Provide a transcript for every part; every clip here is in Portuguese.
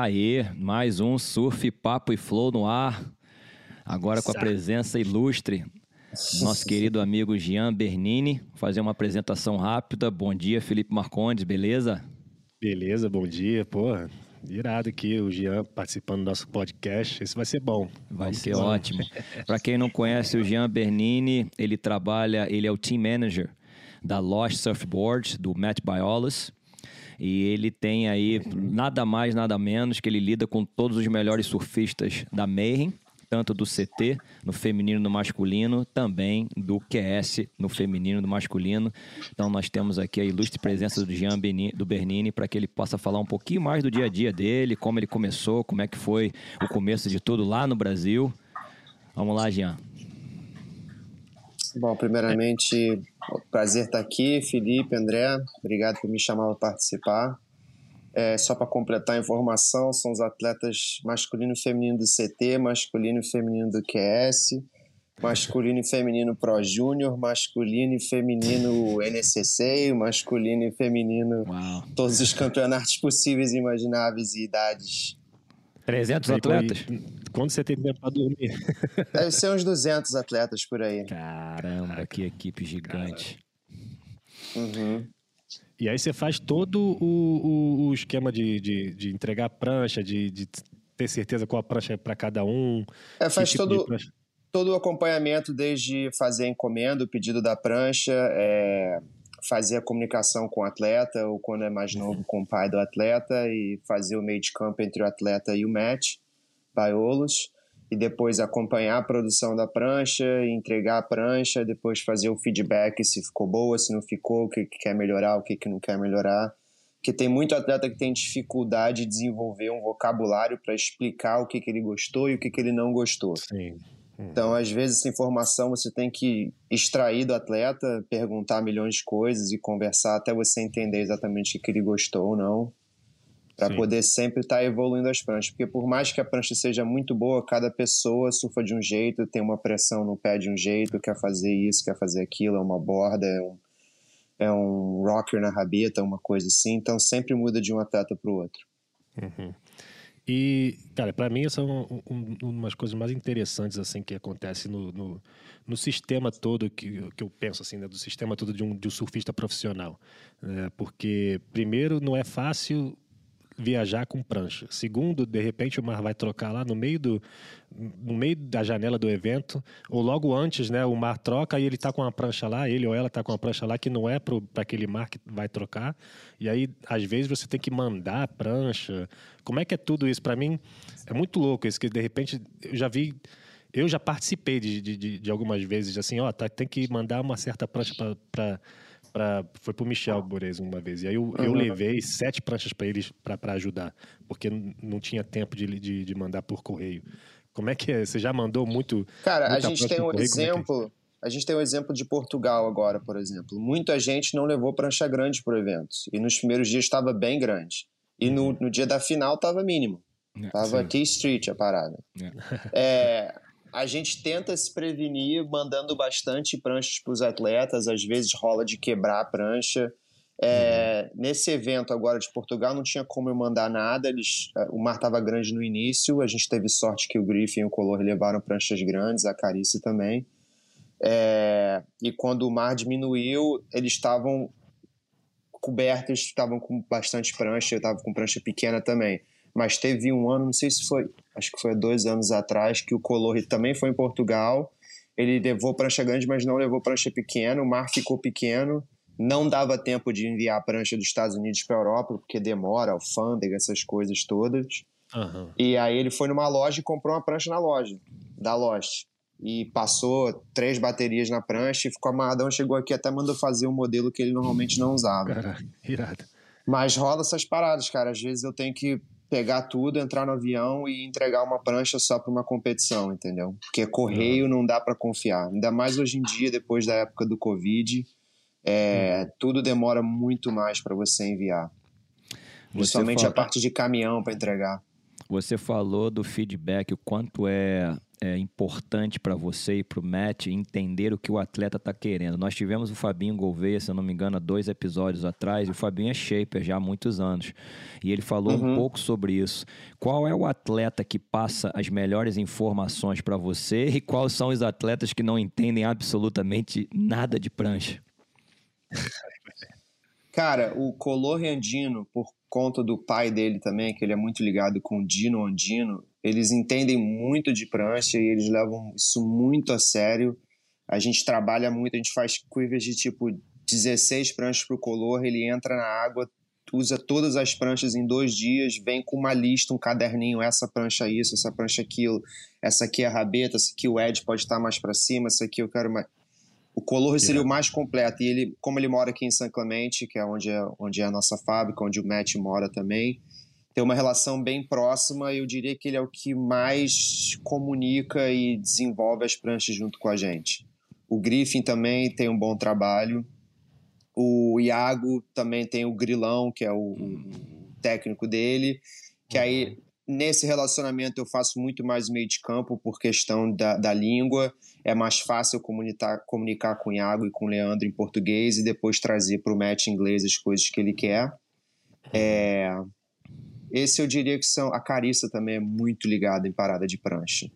Aí, mais um Surf, Papo e Flow no ar. Agora com a presença ilustre nosso querido amigo Jean Bernini. Fazer uma apresentação rápida. Bom dia, Felipe Marcondes, beleza? Beleza, bom dia. Pô, irado aqui o Jean participando do nosso podcast. Esse vai ser bom. Vai Vamos ser ótimo. Para quem não conhece o Jean Bernini, ele trabalha, ele é o team manager da Lost Surfboard, do Matt Biolas. E ele tem aí nada mais, nada menos que ele lida com todos os melhores surfistas da Mayhem, tanto do CT no feminino e no masculino, também do QS no feminino e no masculino. Então nós temos aqui a ilustre presença do Jean Beni, do Bernini para que ele possa falar um pouquinho mais do dia a dia dele, como ele começou, como é que foi o começo de tudo lá no Brasil. Vamos lá, Jean. Bom, primeiramente, prazer estar aqui, Felipe, André, obrigado por me chamar para participar. É, só para completar a informação, são os atletas masculino e feminino do CT, masculino e feminino do QS, masculino e feminino Pro Júnior, masculino e feminino NCC, masculino e feminino Uau. todos os campeonatos possíveis e imagináveis e idades 300 atletas? Quando você tem tempo para dormir? Deve ser uns 200 atletas por aí. Caramba, que equipe gigante. Uhum. E aí você faz todo o, o, o esquema de, de, de, entregar prancha, de, de, ter certeza qual a prancha é para cada um. É, faz tipo todo, todo o acompanhamento, desde fazer a encomenda, o pedido da prancha, é, fazer a comunicação com o atleta, ou quando é mais novo, com o pai do atleta, e fazer o meio de campo entre o atleta e o match, Baiolos, e depois acompanhar a produção da prancha, entregar a prancha, depois fazer o feedback se ficou boa, se não ficou, o que, que quer melhorar, o que, que não quer melhorar. Porque tem muito atleta que tem dificuldade de desenvolver um vocabulário para explicar o que, que ele gostou e o que, que ele não gostou. Sim. Então, às vezes, essa informação você tem que extrair do atleta, perguntar milhões de coisas e conversar até você entender exatamente o que ele gostou ou não, para poder sempre estar tá evoluindo as pranchas. Porque, por mais que a prancha seja muito boa, cada pessoa surfa de um jeito, tem uma pressão no pé de um jeito, quer fazer isso, quer fazer aquilo, é uma borda, é um, é um rocker na rabeta, uma coisa assim. Então, sempre muda de um atleta para o outro. Uhum. E, cara, para mim, essa é um, um, umas coisas mais interessantes, assim, que acontece no, no, no, sistema todo, que, que eu penso, assim, né, do sistema todo de um, de um surfista profissional. Né? Porque, primeiro, não é fácil viajar com prancha. Segundo, de repente o mar vai trocar lá no meio do no meio da janela do evento, ou logo antes, né, o mar troca e ele está com uma prancha lá, ele ou ela está com uma prancha lá que não é para aquele mar que vai trocar. E aí, às vezes, você tem que mandar a prancha. Como é que é tudo isso? Para mim, é muito louco isso, que de repente eu já vi. Eu já participei de, de, de algumas vezes, assim, ó, tá, tem que mandar uma certa prancha para Pra, foi pro Michel Borez uma vez. E aí eu, uhum. eu levei sete pranchas para eles para ajudar, porque não tinha tempo de, de, de, mandar por correio. Como é que é? Você já mandou muito? Cara, a gente tem um correio, é é? exemplo. É a gente tem um exemplo de Portugal agora, por exemplo. Muita gente não levou prancha grande pro evento. E nos primeiros dias estava bem grande. E no, uhum. no dia da final estava mínimo. É, tava T-Street a parada. É. é a gente tenta se prevenir mandando bastante pranchas para os atletas, às vezes rola de quebrar a prancha. É, uhum. Nesse evento agora de Portugal não tinha como eu mandar nada, eles, é, o mar estava grande no início, a gente teve sorte que o Griffin e o Color levaram pranchas grandes, a Carice também. É, e quando o mar diminuiu, eles estavam cobertos, estavam com bastante prancha, eu estava com prancha pequena também. Mas teve um ano, não sei se foi, acho que foi dois anos atrás, que o Color também foi em Portugal. Ele levou prancha grande, mas não levou prancha pequena. O mar ficou pequeno. Não dava tempo de enviar a prancha dos Estados Unidos para a Europa, porque demora, alfândega, essas coisas todas. Uhum. E aí ele foi numa loja e comprou uma prancha na loja, da Lost. E passou três baterias na prancha e ficou amarradão. Chegou aqui até mandou fazer um modelo que ele normalmente não usava. Caraca, irado. Mas rola essas paradas, cara. Às vezes eu tenho que pegar tudo, entrar no avião e entregar uma prancha só para uma competição, entendeu? Porque correio não dá para confiar. Ainda mais hoje em dia, depois da época do Covid, é, tudo demora muito mais para você enviar. Principalmente fala... a parte de caminhão para entregar. Você falou do feedback, o quanto é é importante para você e para o Matt entender o que o atleta está querendo. Nós tivemos o Fabinho Gouveia, se eu não me engano, há dois episódios atrás, e o Fabinho é shaper já há muitos anos. E ele falou uhum. um pouco sobre isso. Qual é o atleta que passa as melhores informações para você e quais são os atletas que não entendem absolutamente nada de prancha? Cara, o Color Andino, por conta do pai dele também, que ele é muito ligado com o Dino Andino, eles entendem muito de prancha e eles levam isso muito a sério. A gente trabalha muito, a gente faz curvas de tipo 16 pranchas para o color, ele entra na água, usa todas as pranchas em dois dias, vem com uma lista, um caderninho, essa prancha isso, essa prancha aquilo, essa aqui é a rabeta, essa aqui o edge pode estar mais para cima, essa aqui eu quero mais... O color seria o mais completo, e ele, como ele mora aqui em São Clemente, que é onde é, onde é a nossa fábrica, onde o Matt mora também, tem uma relação bem próxima eu diria que ele é o que mais comunica e desenvolve as pranchas junto com a gente. O Griffin também tem um bom trabalho. O Iago também tem o Grilão, que é o, o técnico dele, que aí nesse relacionamento eu faço muito mais meio de campo por questão da, da língua. É mais fácil comunicar, comunicar com o Iago e com o Leandro em português e depois trazer para o match inglês as coisas que ele quer. É, esse eu diria que são. A Carissa também é muito ligada em parada de prancha.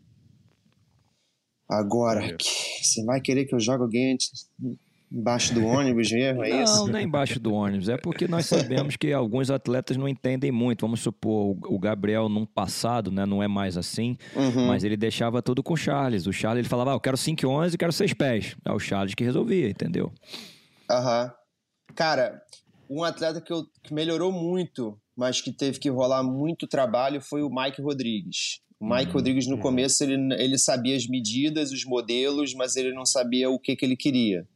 Agora, você vai querer que eu jogue alguém embaixo do ônibus mesmo? É não, isso? Não, é embaixo do ônibus. É porque nós sabemos que alguns atletas não entendem muito. Vamos supor, o Gabriel, num passado, né, não é mais assim, uhum. mas ele deixava tudo com o Charles. O Charles ele falava: ah, eu quero 5 e 11 e quero 6 pés. É o Charles que resolvia, entendeu? Aham. Uhum. Cara, um atleta que, eu, que melhorou muito mas que teve que rolar muito trabalho foi o Mike Rodrigues. O Mike uhum. Rodrigues, no uhum. começo, ele, ele sabia as medidas, os modelos, mas ele não sabia o que, que ele queria.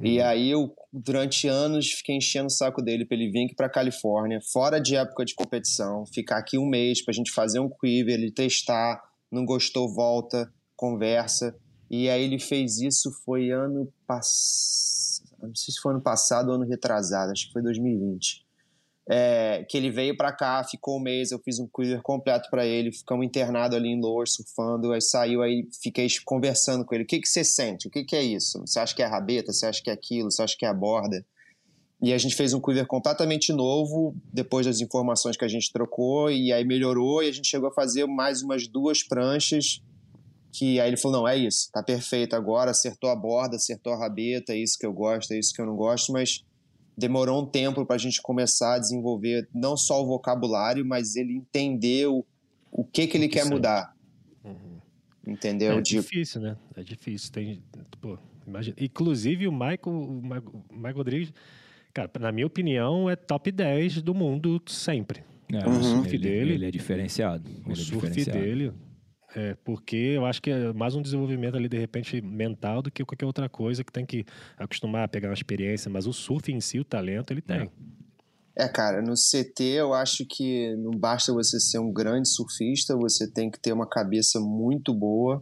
E aí eu, durante anos, fiquei enchendo o saco dele para ele vir aqui para Califórnia, fora de época de competição, ficar aqui um mês para a gente fazer um quiver, ele testar, não gostou, volta, conversa. E aí ele fez isso, foi ano passado, não sei se foi ano passado ou ano retrasado, acho que foi 2020 é, que ele veio para cá, ficou um mês, eu fiz um cruiser completo para ele, ficamos internados ali em Lourdes, surfando, aí saiu, aí fiquei conversando com ele, o que, que você sente, o que, que é isso? Você acha que é a rabeta, você acha que é aquilo, você acha que é a borda? E a gente fez um cruiser completamente novo, depois das informações que a gente trocou, e aí melhorou, e a gente chegou a fazer mais umas duas pranchas, que aí ele falou, não, é isso, tá perfeito agora, acertou a borda, acertou a rabeta, é isso que eu gosto, é isso que eu não gosto, mas demorou um tempo para a gente começar a desenvolver não só o vocabulário, mas ele entender o, o que, que ele quer mudar. Uhum. Entendeu? É difícil, né? É difícil. Tem, pô, imagina. Inclusive o Michael, o Michael Rodrigues, cara, na minha opinião, é top 10 do mundo sempre. É, uhum. O surf ele, dele. Ele é diferenciado. O ele é surf é diferenciado. dele é, porque eu acho que é mais um desenvolvimento ali, de repente, mental do que qualquer outra coisa que tem que acostumar a pegar uma experiência. Mas o surf em si, o talento, ele tem. É, cara, no CT eu acho que não basta você ser um grande surfista, você tem que ter uma cabeça muito boa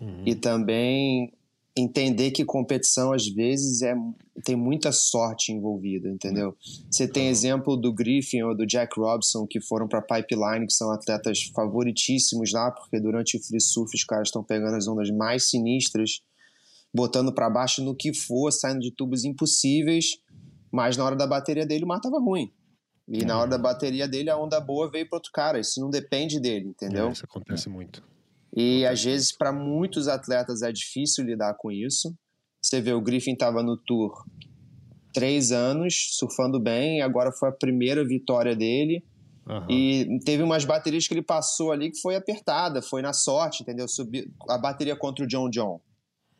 uhum. e também entender que competição às vezes é tem muita sorte envolvida, entendeu? Você tem exemplo do Griffin ou do Jack Robson que foram para Pipeline, que são atletas favoritíssimos lá, porque durante o free surf os caras estão pegando as ondas mais sinistras, botando para baixo no que for, saindo de tubos impossíveis, mas na hora da bateria dele o mar tava ruim. E na hora da bateria dele a onda boa veio para outro cara, isso não depende dele, entendeu? É, isso acontece é. muito. E às vezes, para muitos atletas, é difícil lidar com isso. Você vê, o Griffin estava no Tour três anos, surfando bem, e agora foi a primeira vitória dele. Uhum. E teve umas baterias que ele passou ali que foi apertada, foi na sorte, entendeu? Subi, a bateria contra o John John.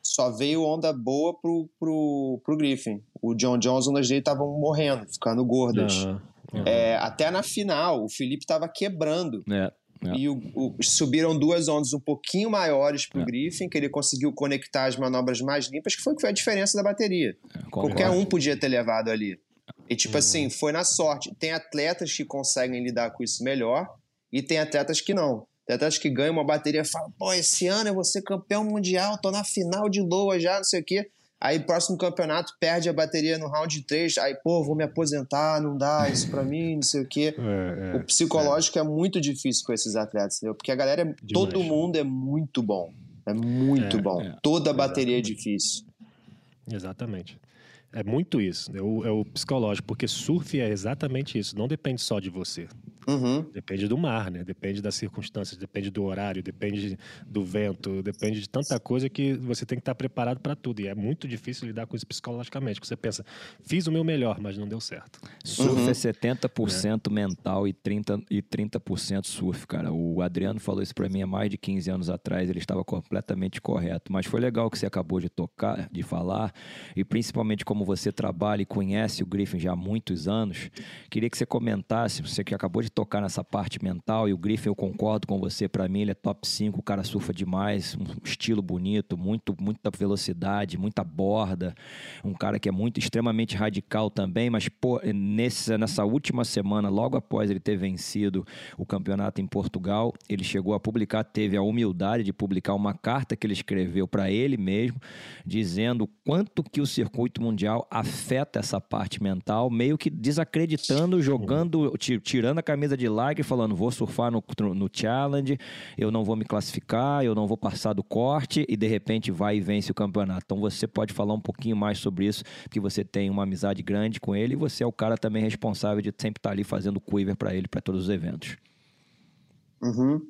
Só veio onda boa pro, pro, pro Griffin. O John John, as ondas dele estavam morrendo, ficando gordas. Uhum. Uhum. É, até na final, o Felipe estava quebrando. É. É. E o, o, subiram duas ondas um pouquinho maiores para o é. Griffin, que ele conseguiu conectar as manobras mais limpas, que foi, que foi a diferença da bateria. É, Qualquer um podia ter levado ali. E tipo uhum. assim, foi na sorte. Tem atletas que conseguem lidar com isso melhor e tem atletas que não. Tem atletas que ganham uma bateria e falam, pô, esse ano eu vou ser campeão mundial, tô na final de Loa já, não sei o quê. Aí, próximo campeonato, perde a bateria no round 3. Aí, pô, vou me aposentar, não dá isso pra mim, não sei o quê. É, é, o psicológico é. é. muito difícil com esses atletas, entendeu? Porque a galera, é, todo mundo é muito bom. É muito é, bom. É. Toda a bateria é difícil. Exatamente. É muito isso, é o, é o, psicológico, porque surf é exatamente isso, não depende só de você. Uhum. Depende do mar, né? Depende das circunstâncias, depende do horário, depende do vento, depende de tanta coisa que você tem que estar preparado para tudo. E é muito difícil lidar com isso psicologicamente. Você pensa, fiz o meu melhor, mas não deu certo. Surf uhum. é 70% é. mental e 30%, e 30 surf, cara. O Adriano falou isso para mim há mais de 15 anos atrás, ele estava completamente correto. Mas foi legal que você acabou de tocar, de falar, e principalmente como você trabalha e conhece o Griffin já há muitos anos, queria que você comentasse, você que acabou de tocar nessa parte mental, e o Griffin, eu concordo com você, para mim ele é top 5, o cara surfa demais, um estilo bonito, muito, muita velocidade, muita borda, um cara que é muito, extremamente radical também, mas pô, nesse, nessa última semana, logo após ele ter vencido o campeonato em Portugal, ele chegou a publicar, teve a humildade de publicar uma carta que ele escreveu para ele mesmo, dizendo quanto que o circuito mundial afeta essa parte mental, meio que desacreditando, jogando, tirando a camisa camisa de larga falando: vou surfar no, no challenge, eu não vou me classificar, eu não vou passar do corte, e de repente vai e vence o campeonato. Então você pode falar um pouquinho mais sobre isso, porque você tem uma amizade grande com ele e você é o cara também responsável de sempre estar ali fazendo quiver para ele, para todos os eventos. Uhum.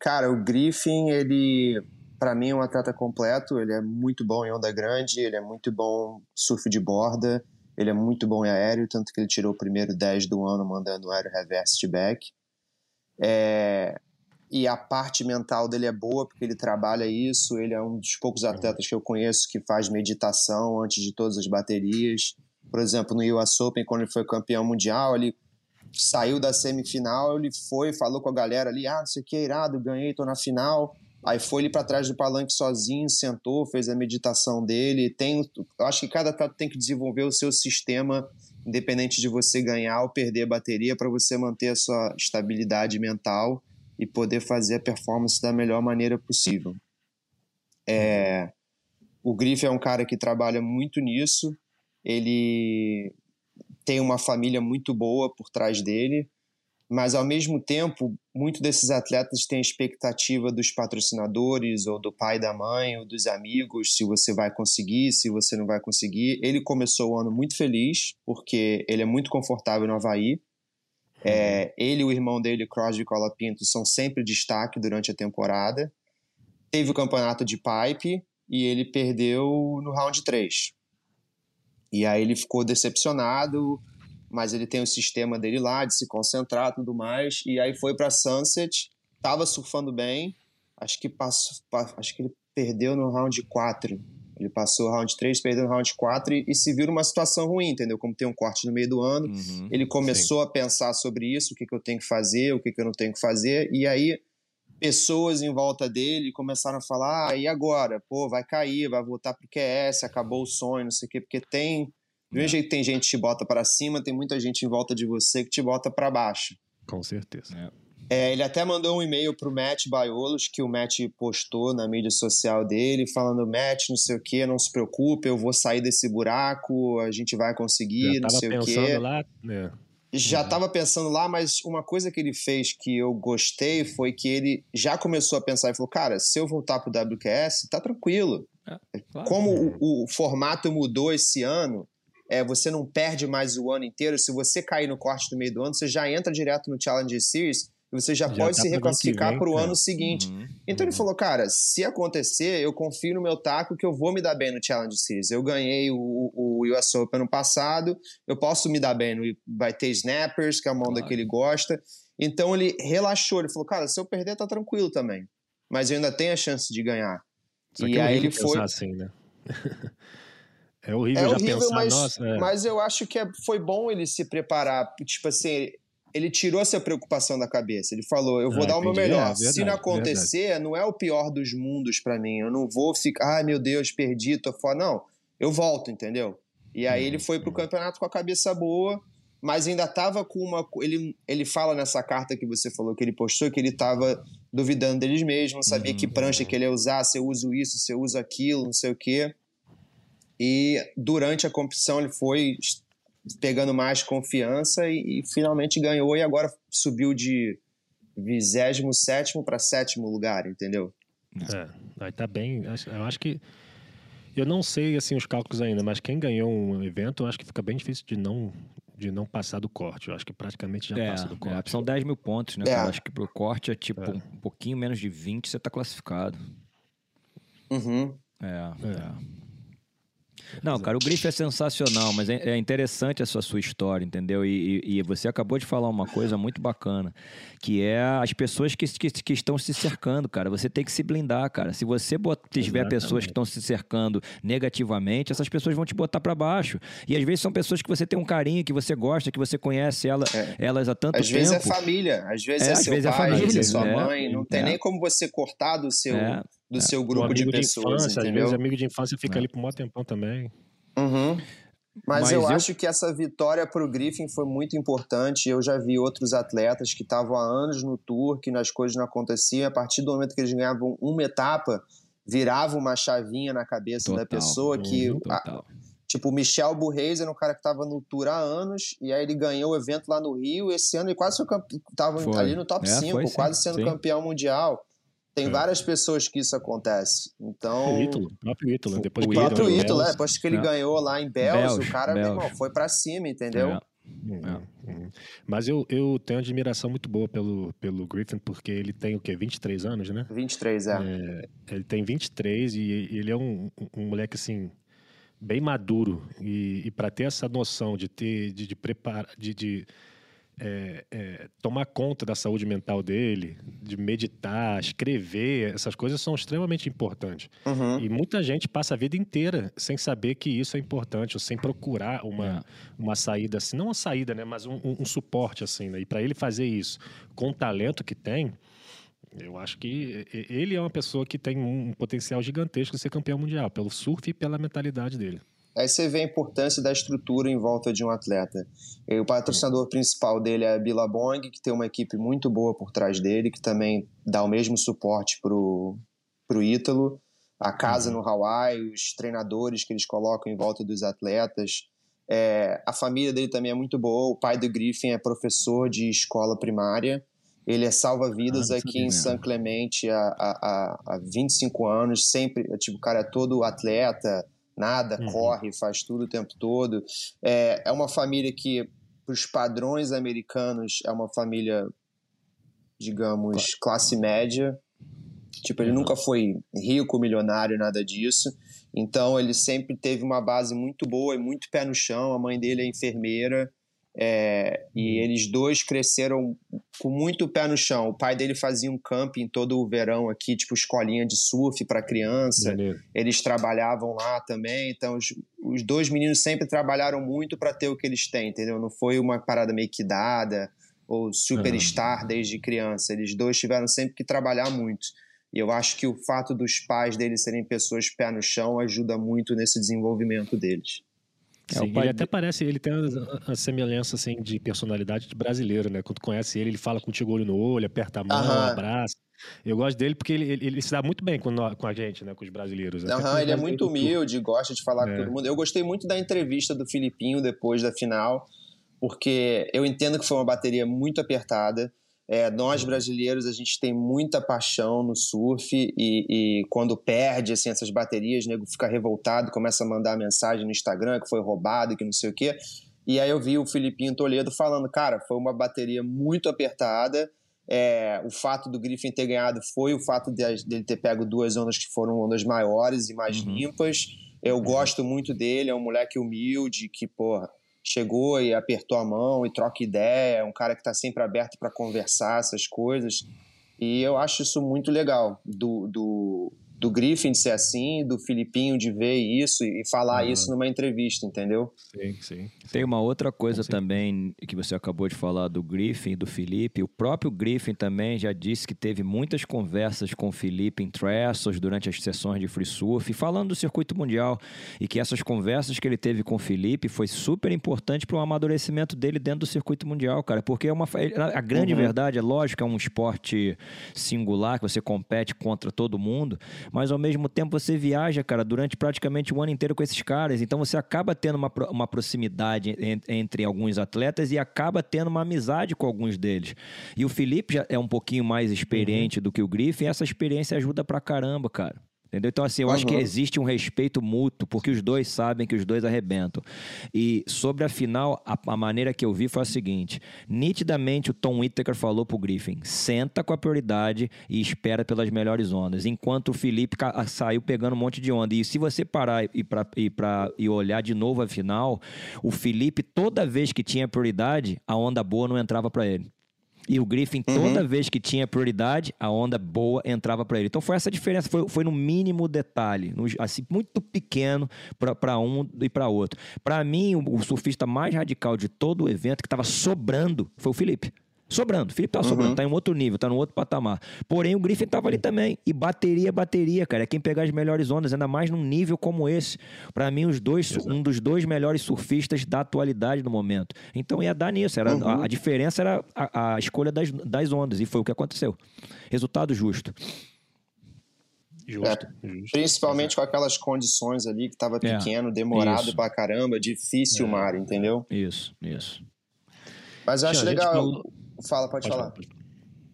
Cara, o Griffin, ele para mim é um atleta completo, ele é muito bom em onda grande, ele é muito bom surf de borda, ele é muito bom em aéreo, tanto que ele tirou o primeiro 10 do ano mandando aéreo reverse back. É, e a parte mental dele é boa porque ele trabalha isso. Ele é um dos poucos atletas que eu conheço que faz meditação antes de todas as baterias. Por exemplo, no US Open, quando ele foi campeão mundial, ele saiu da semifinal, ele foi, falou com a galera ali: ah, não sei o que, irado, ganhei, tô na final. Aí foi ele para trás do palanque sozinho, sentou, fez a meditação dele. Tem, acho que cada atleta tem que desenvolver o seu sistema, independente de você ganhar ou perder a bateria, para você manter a sua estabilidade mental e poder fazer a performance da melhor maneira possível. É, o Griff é um cara que trabalha muito nisso. Ele tem uma família muito boa por trás dele mas ao mesmo tempo, muitos desses atletas têm expectativa dos patrocinadores, ou do pai da mãe, ou dos amigos, se você vai conseguir, se você não vai conseguir. Ele começou o ano muito feliz, porque ele é muito confortável no Havaí. É, uhum. ele e o irmão dele, Crosby Colapinto, são sempre destaque durante a temporada. Teve o campeonato de pipe e ele perdeu no round 3. E aí ele ficou decepcionado, mas ele tem o sistema dele lá de se concentrar tudo mais. E aí foi para Sunset, tava surfando bem, acho que passou, acho que ele perdeu no round 4. Ele passou o round 3, perdeu no round 4 e, e, se viu numa situação ruim, entendeu? Como tem um corte no meio do ano. Uhum, ele começou sim. a pensar sobre isso, o que, que eu tenho que fazer, o que, que eu não tenho que fazer. E aí pessoas em volta dele começaram a falar: ah, e agora? Pô, vai cair, vai voltar pro QS, acabou o sonho, não sei o quê, porque tem do mesmo jeito que tem gente que te bota para cima, tem muita gente em volta de você que te bota para baixo. Com certeza. É. é, ele até mandou um e-mail pro Matt Baiolos, que o Matt postou na mídia social dele, falando: Matt, não sei o que, não se preocupe, eu vou sair desse buraco, a gente vai conseguir, não sei o quê. Lá, né? Já estava uhum. pensando lá, mas uma coisa que ele fez que eu gostei foi que ele já começou a pensar e falou: cara, se eu voltar pro WQS, tá tranquilo. É, claro. Como o, o formato mudou esse ano, é, você não perde mais o ano inteiro. Se você cair no corte no meio do ano, você já entra direto no Challenge Series e você já, já pode tá se reclassificar para o ano seguinte. Uhum, então uhum. ele falou, cara, se acontecer, eu confio no meu taco que eu vou me dar bem no Challenge Series. Eu ganhei o, o US Open ano passado, eu posso me dar bem. No, vai ter snappers, que é uma onda claro. que ele gosta. Então ele relaxou, ele falou, cara, se eu perder, tá tranquilo também. Mas eu ainda tenho a chance de ganhar. Só e aí ele foi. Assim, né? É horrível, é horrível pensar, mas, nossa, é. mas eu acho que é, foi bom ele se preparar. Tipo assim, ele tirou essa preocupação da cabeça. Ele falou: eu vou ah, dar o meu melhor. É, verdade, se não acontecer, verdade. não é o pior dos mundos para mim. Eu não vou ficar, ai meu Deus, perdi, tô fora. Não, eu volto, entendeu? E aí hum, ele foi pro hum. campeonato com a cabeça boa, mas ainda tava com uma. Ele, ele fala nessa carta que você falou que ele postou que ele tava duvidando deles mesmos, sabia que prancha que ele ia usar, se eu uso isso, se eu uso aquilo, não sei o quê. E durante a competição ele foi pegando mais confiança e, e finalmente ganhou e agora subiu de 27 para sétimo lugar, entendeu? É, aí tá bem. Eu acho que. Eu não sei assim os cálculos ainda, mas quem ganhou um evento, eu acho que fica bem difícil de não de não passar do corte. Eu acho que praticamente já é, passa do é, corte. É, são 10 mil pontos, né? É. Eu acho que pro corte é tipo é. um pouquinho menos de 20, você tá classificado. Uhum. É, é. É. Não, cara, o Grife é sensacional, mas é, é interessante essa sua história, entendeu? E, e, e, você acabou de falar uma coisa muito bacana, que é as pessoas que, que, que estão se cercando, cara. Você tem que se blindar, cara. Se você tiver pessoas que estão se cercando negativamente, essas pessoas vão te botar para baixo. E às vezes são pessoas que você tem um carinho, que você gosta, que você conhece ela, é. elas há tanto às tempo. Às vezes é família, às vezes é, é seu vezes é pai, é família, às vezes é sua é. mãe. Não tem nem como você cortar do seu do é. seu grupo de pessoas, de infância, entendeu? Às vezes amigo de infância fica é. ali por um tempão também. Uhum. Mas, Mas, eu, eu, acho que essa vitória para o Griffin foi muito importante. Eu já vi outros atletas que estavam há anos no tour, que as coisas não aconteciam. A partir do momento que eles ganhavam uma etapa, virava uma chavinha na cabeça total, da pessoa que. A, tipo, o Michel Burreis era um cara que estava no tour há anos, e aí ele ganhou o evento lá no Rio. Esse ano ele quase foi, tava foi. ali no top 5, é, quase sendo sim. campeão mundial. Tem é. várias pessoas que isso acontece. Então. O Ítalo, o próprio Ítalo. Depois o próprio Ítalo, é, depois que ele é. ganhou lá em Bells, o cara, meu irmão, foi pra cima, entendeu? É. Uhum, uhum. Mas eu, eu tenho admiração muito boa pelo, pelo Griffin, porque ele tem o quê? 23 anos, né? 23, é. é ele tem 23 e ele é um, um moleque, assim, bem maduro. E, e para ter essa noção de ter, de, de preparar, de, de é, é, tomar conta da saúde mental dele, de meditar, escrever, essas coisas são extremamente importantes. Uhum. E muita gente passa a vida inteira sem saber que isso é importante, ou sem procurar uma, é. uma saída assim, não uma saída, né, mas um, um suporte assim. Né? E para ele fazer isso com o talento que tem, eu acho que ele é uma pessoa que tem um potencial gigantesco de ser campeão mundial, pelo surf e pela mentalidade dele. Aí você vê a importância da estrutura em volta de um atleta. E o patrocinador principal dele é a Billabong, que tem uma equipe muito boa por trás dele, que também dá o mesmo suporte pro, pro Ítalo. A casa uhum. no Hawaii, os treinadores que eles colocam em volta dos atletas. É, a família dele também é muito boa. O pai do Griffin é professor de escola primária. Ele é salva-vidas ah, aqui em São Clemente há, há, há 25 anos. Sempre, tipo, o cara é todo atleta, nada, uhum. corre, faz tudo o tempo todo. É, é uma família que, para os padrões americanos, é uma família, digamos, classe média. Tipo, ele uhum. nunca foi rico, milionário, nada disso. Então, ele sempre teve uma base muito boa e muito pé no chão. A mãe dele é enfermeira. É, e uhum. eles dois cresceram com muito pé no chão. O pai dele fazia um camping todo o verão aqui, tipo escolinha de surf para criança. Eles trabalhavam lá também. Então, os, os dois meninos sempre trabalharam muito para ter o que eles têm, entendeu? Não foi uma parada meio que dada ou superstar uhum. desde criança. Eles dois tiveram sempre que trabalhar muito. E eu acho que o fato dos pais deles serem pessoas pé no chão ajuda muito nesse desenvolvimento deles. É, Sim, ele até parece, ele tem a, a, semelhança assim de personalidade de brasileiro, né? Quando conhece ele, ele fala contigo olho no olho, aperta a mão, Aham. abraça. Eu gosto dele porque ele, ele, ele, se dá muito bem com, com a gente, né? Com os brasileiros. Aham, ele é muito humilde, gosta de falar é. com todo mundo. Eu gostei muito da entrevista do Filipinho depois da final, porque eu entendo que foi uma bateria muito apertada. É, nós brasileiros a gente tem muita paixão no surf e, e quando perde assim, essas baterias, o nego fica revoltado, começa a mandar mensagem no Instagram que foi roubado, que não sei o quê. E aí eu vi o Filipinho Toledo falando, cara, foi uma bateria muito apertada. É, o fato do Griffin ter ganhado foi o fato de, dele ter pego duas ondas que foram ondas maiores e mais uhum. limpas. Eu uhum. gosto muito dele, é um moleque humilde que, porra, chegou e apertou a mão e troca ideia, é um cara que está sempre aberto para conversar essas coisas. E eu acho isso muito legal do, do, do Griffin de ser assim, do Filipinho de ver isso e falar uhum. isso numa entrevista, entendeu? Sim, sim. Tem uma outra coisa também que você acabou de falar do Griffin, do Felipe. O próprio Griffin também já disse que teve muitas conversas com o Felipe em Trestles durante as sessões de free surf, falando do circuito mundial e que essas conversas que ele teve com o Felipe foi super importante para o amadurecimento dele dentro do circuito mundial, cara, porque é uma a grande uhum. verdade é lógico, é um esporte singular que você compete contra todo mundo, mas ao mesmo tempo você viaja, cara, durante praticamente o ano inteiro com esses caras. Então você acaba tendo uma, uma proximidade entre alguns atletas e acaba tendo uma amizade com alguns deles. E o Felipe já é um pouquinho mais experiente uhum. do que o Griffin, e essa experiência ajuda pra caramba, cara. Entendeu? Então, assim, eu uhum. acho que existe um respeito mútuo, porque os dois sabem que os dois arrebentam. E sobre a final, a, a maneira que eu vi foi a seguinte: nitidamente o Tom Whittaker falou pro Griffin: senta com a prioridade e espera pelas melhores ondas. Enquanto o Felipe saiu pegando um monte de onda. E se você parar e, pra, e, pra, e olhar de novo a final, o Felipe, toda vez que tinha prioridade, a onda boa não entrava para ele. E o Griffin, uhum. toda vez que tinha prioridade, a onda boa entrava para ele. Então foi essa diferença, foi, foi no mínimo detalhe, no, assim, muito pequeno para um e para outro. Para mim, o, o surfista mais radical de todo o evento, que estava sobrando, foi o Felipe. Sobrando. Felipe tá sobrando, uhum. tá em um outro nível, tá num outro patamar. Porém, o Griffin tava ali também. E bateria, bateria, cara. É quem pegar as melhores ondas, ainda mais num nível como esse. Para mim, os dois, um dos dois melhores surfistas da atualidade no momento. Então ia dar nisso. Era, uhum. a, a, diferença era a, a escolha das, das ondas. E foi o que aconteceu. Resultado justo. Justo, é, justo, principalmente com aquelas condições ali que estava é, pequeno, demorado isso. pra caramba, difícil o é. mar, entendeu? Isso, isso. Mas eu acho legal. Falou... Fala, pode, pode falar. falar.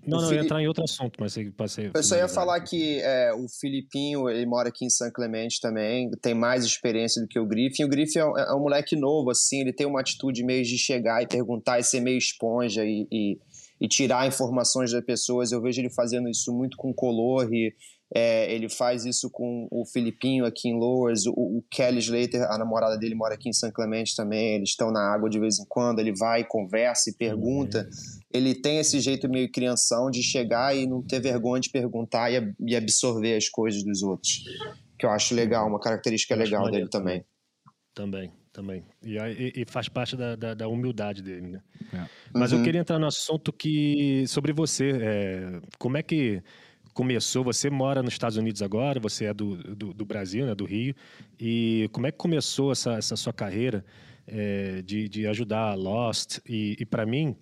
Não, não, Fili... eu ia entrar em outro assunto, mas passei. Eu só ia falar que é, o Filipinho, ele mora aqui em São Clemente também, tem mais experiência do que o Griffin. O Griffin é um, é um moleque novo, assim, ele tem uma atitude meio de chegar e perguntar e ser meio esponja e, e, e tirar informações das pessoas. Eu vejo ele fazendo isso muito com color e é, ele faz isso com o Filipinho aqui em Lowers, o, o, Kelly Slater, a namorada dele mora aqui em São Clemente também, eles estão na água de vez em quando, ele vai, conversa e pergunta. Uhum. Ele tem esse jeito meio crianção de chegar e não ter vergonha de perguntar e, e absorver as coisas dos outros, que eu acho legal, uma característica legal dele também. Também, também. E, e, faz parte da, da, da, humildade dele, né? É. Mas uhum. eu queria entrar no assunto que sobre você, é, como é que começou? Você mora nos Estados Unidos agora, você é do, do, do Brasil, né, do Rio. E como é que começou essa, essa sua carreira é, de, de ajudar a Lost? E, e para mim,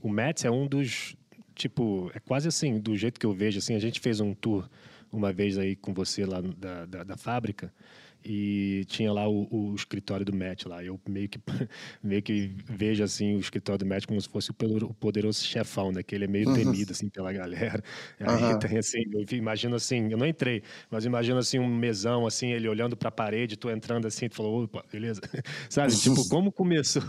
o Mets é um dos. Tipo, é quase assim, do jeito que eu vejo. Assim, a gente fez um tour uma vez aí com você lá da, da, da fábrica e tinha lá o, o, escritório do Matt lá. Eu meio que, meio que vejo assim o escritório do Matt como se fosse o poderoso chefão, né? Que ele é meio uhum. temido assim pela galera. Aí uhum. tem assim, eu imagino assim, eu não entrei, mas imagino assim um mesão assim, ele olhando para a parede, tu entrando assim, tu falou, opa, beleza, sabe? tipo, como começou,